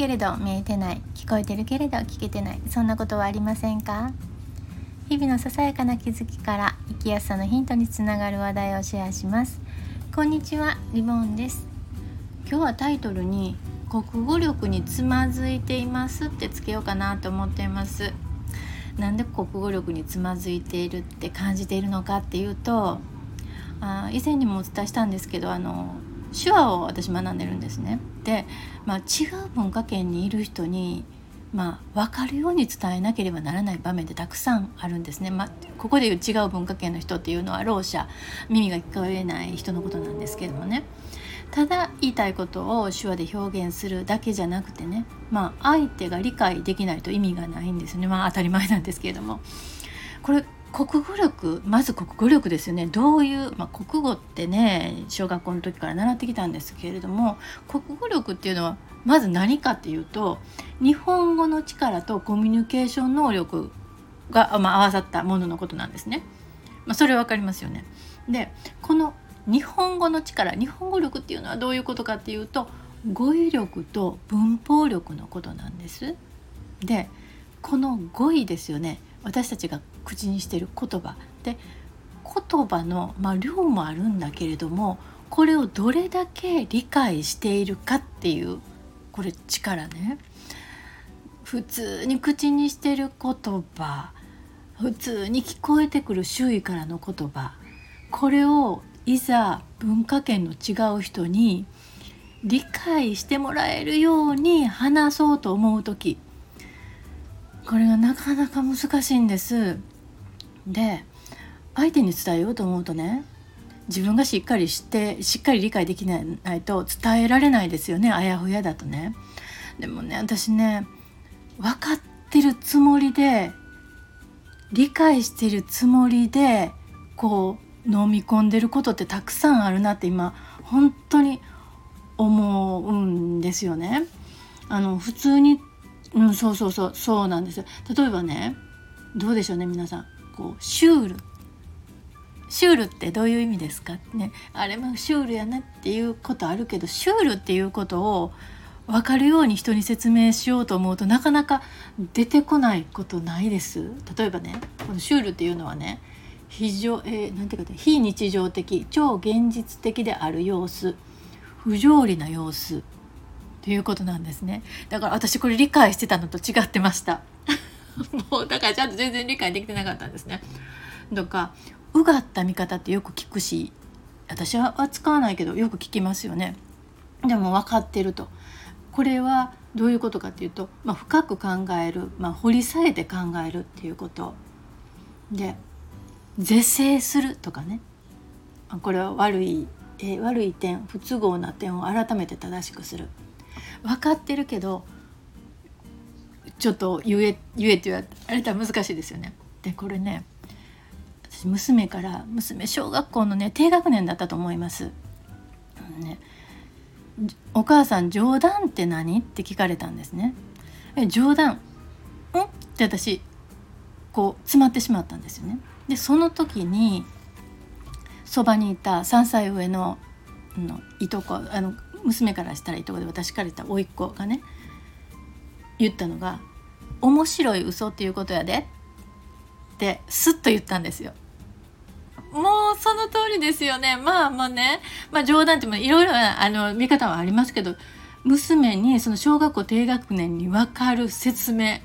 けれど見えてない聞こえてるけれど聞けてないそんなことはありませんか？日々のささやかな気づきから生きやすさのヒントにつながる話題をシェアします。こんにちはリボンです。今日はタイトルに国語力につまずいていますってつけようかなと思っています。なんで国語力につまずいているって感じているのかっていうとあ以前にもお伝えしたんですけどあの手話を私学んでるんですね。で、まあ、違う文化圏にいる人に、まあ、分かるように伝えなければならない場面ってたくさんあるんですね。まあ、ここでいう違う文化圏の人っていうのはろう者耳が聞こえない人のことなんですけどもね。ただ言いたいことを手話で表現するだけじゃなくてね、まあ、相手が理解できないと意味がないんですね。まあ、当たり前なんですけれども。これ国語力まず国語力ですよねどういう、まあ、国語ってね小学校の時から習ってきたんですけれども国語力っていうのはまず何かっていうと日本語の力とコミュニケーション能力が、まあ、合わさったもののことなんですね。まあ、それは分かりますよね。でこの日本語の力日本語力っていうのはどういうことかっていうと語彙力と文法力のことなんです。でこの語彙ですよね私たちが口にしてる言葉。で言葉の、まあ、量もあるんだけれどもこれをどれだけ理解しているかっていうこれ力ね。普通に口にしてる言葉普通に聞こえてくる周囲からの言葉これをいざ文化圏の違う人に理解してもらえるように話そうと思う時。これがなかなか難しいんです。で相手に伝えようと思うとね自分がしっかりしてしっかり理解できないと伝えられないですよねあやふやだとね。でもね私ね分かってるつもりで理解してるつもりでこう飲み込んでることってたくさんあるなって今本当に思うんですよね。あの普通にうんそうそうそうそうなんですよ。例えばねどうでしょうね皆さん。こうシュール。シュールってどういう意味ですかね。あれもシュールやなっていうことあるけどシュールっていうことを分かるように人に説明しようと思うとなかなか出てこないことないです。例えばねこのシュールっていうのはね非常、えー、なんていうか非日常的超現実的である様子不条理な様子ということなんですね。だから私これ理解してたのと違ってました。もうだからちゃんと全然理解できてなかったんですね。とかうがった見方ってよく聞くし私は使わないけどよく聞きますよね。でも分かってると。これはどういうことかっていうと、まあ、深く考える、まあ、掘り下げて考えるっていうこと。で是正するとかね。これは悪い、え、悪い点不都合な点を改めて正しくする。分かってるけどちょっと言え言えって言われたら難しいですよね。でこれね私娘から娘小学校のね低学年だったと思います。ね、お母さん冗談って何？って聞かれたんですね。え冗談？ん？って私こう詰まってしまったんですよね。でその時にそばにいた3歳上ののいとこあの娘からしたらいいとこで私から言った甥っ子がね言ったのが「面白い嘘っていうことやで」ってスッと言ったんですよ。もうその通りですよね。まあもうね、まあ冗談ってもいろいろあの見方はありますけど、娘にその小学校低学年に分かる説明、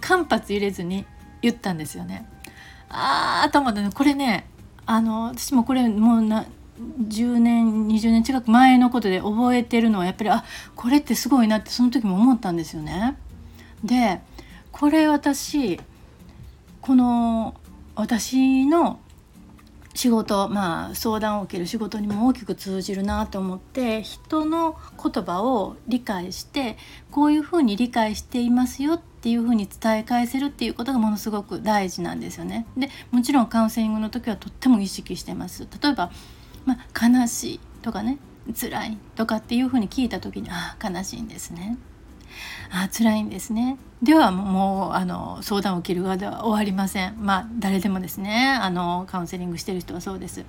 間髪入れずに言ったんですよね。ああと思ってね、これね、あの私もこれもうな10年20年近く前のことで覚えてるのはやっぱりあこれってすごいなってその時も思ったんですよね。でこれ私この私の仕事まあ相談を受ける仕事にも大きく通じるなと思って人の言葉を理解してこういうふうに理解していますよっていうふうに伝え返せるっていうことがものすごく大事なんですよね。でもちろんカウンセリングの時はとっても意識してます。例えばまあ、悲しいとかね辛いとかっていうふうに聞いた時にああ悲しいんですねあ辛いんですね。ではもうあの相談を受ける側では終わりません。まあ誰でもですねあのカウンセリングしてる人はそうです。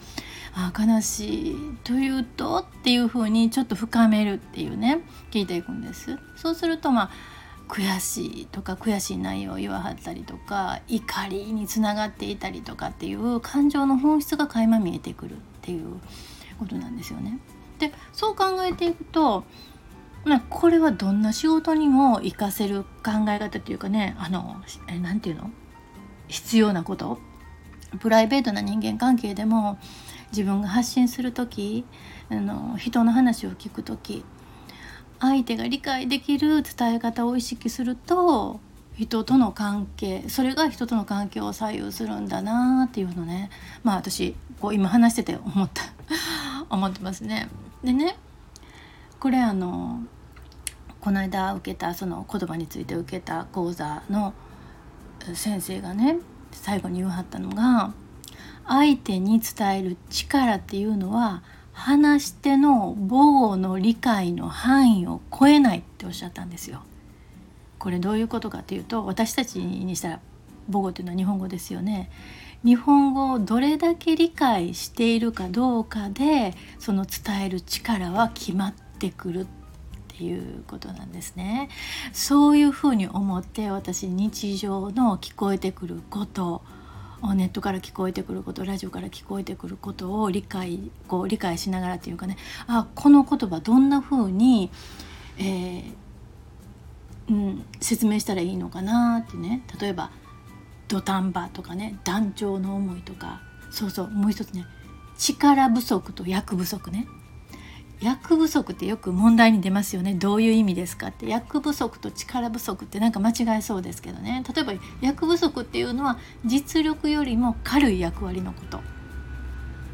あ悲しいというとっていうふうにちょっと深めるっていうね聞いていくんです。そうするとまあ悔しいとか悔しい内容を言わはったりとか怒りにつながっていたりとかっていう感情の本質が垣間見えてくるっていうことなんですよね。でそう考えていくとまあ、これはどんな仕事にも活かせる考え方っていうかねあの何て言うの？必要なこと？プライベートな人間関係でも自分が発信する時あの人の話を聞く時相手が理解できる伝え方を意識すると人との関係それが人との関係を左右するんだなっていうのね。まあ私こう今話してて思った。思ってますね。でねこれあのこの間受けたその言葉について受けた講座の先生がね最後に言わはったのが相手に伝える力っていうのは話し手の母語の理解の範囲を超えないっておっしゃったんですよ。これどういうことかっていうと私たちにしたら母語っていうのは日本語ですよね。日本語をどれだけ理解しているかどうかでその伝える力は決まっててくるっていうことなんですね。そういうふうに思って私日常の聞こえてくることネットから聞こえてくることラジオから聞こえてくることを理解こう理解しながらっていうかね。あこの言葉どんなふうに、えーうん、説明したらいいのかなってね。例えば土壇場とかね。団長の思いとか。そうそう。もう一つね。力不足と役不足ね。役不足ってよく問題に出ますよねどういう意味ですかって役不足と力不足ってなんか間違えそうですけどね例えば役不足っていうのは実力よりも軽い役割のこと。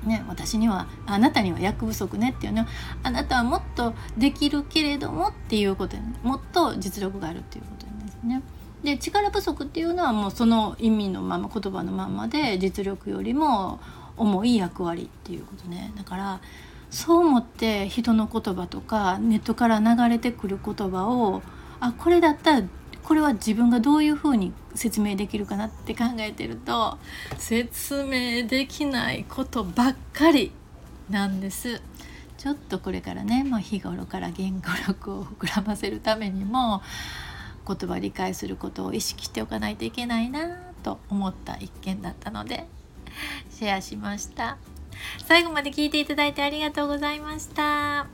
ね、私にはあなたには役不足ねっていうのはあなたはもっとできるけれどもっていうことで、もっと実力があるっていうことですね。で力不足っていうのはもうその意味のまま言葉のままで実力よりも重い役割っていうことねだからそう思って人の言葉とかネットから流れてくる言葉をあこれだったらこれは自分がどういうふうに説明できるかなって考えてると説明できないことばっかりなんです。ちょっとこれからね、まあ、日頃から言語力を膨らませるためにも言葉理解することを意識しておかないといけないなと思った一件だったのでシェアしました。最後まで聞いていただいてありがとうございました。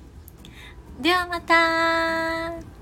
ではまた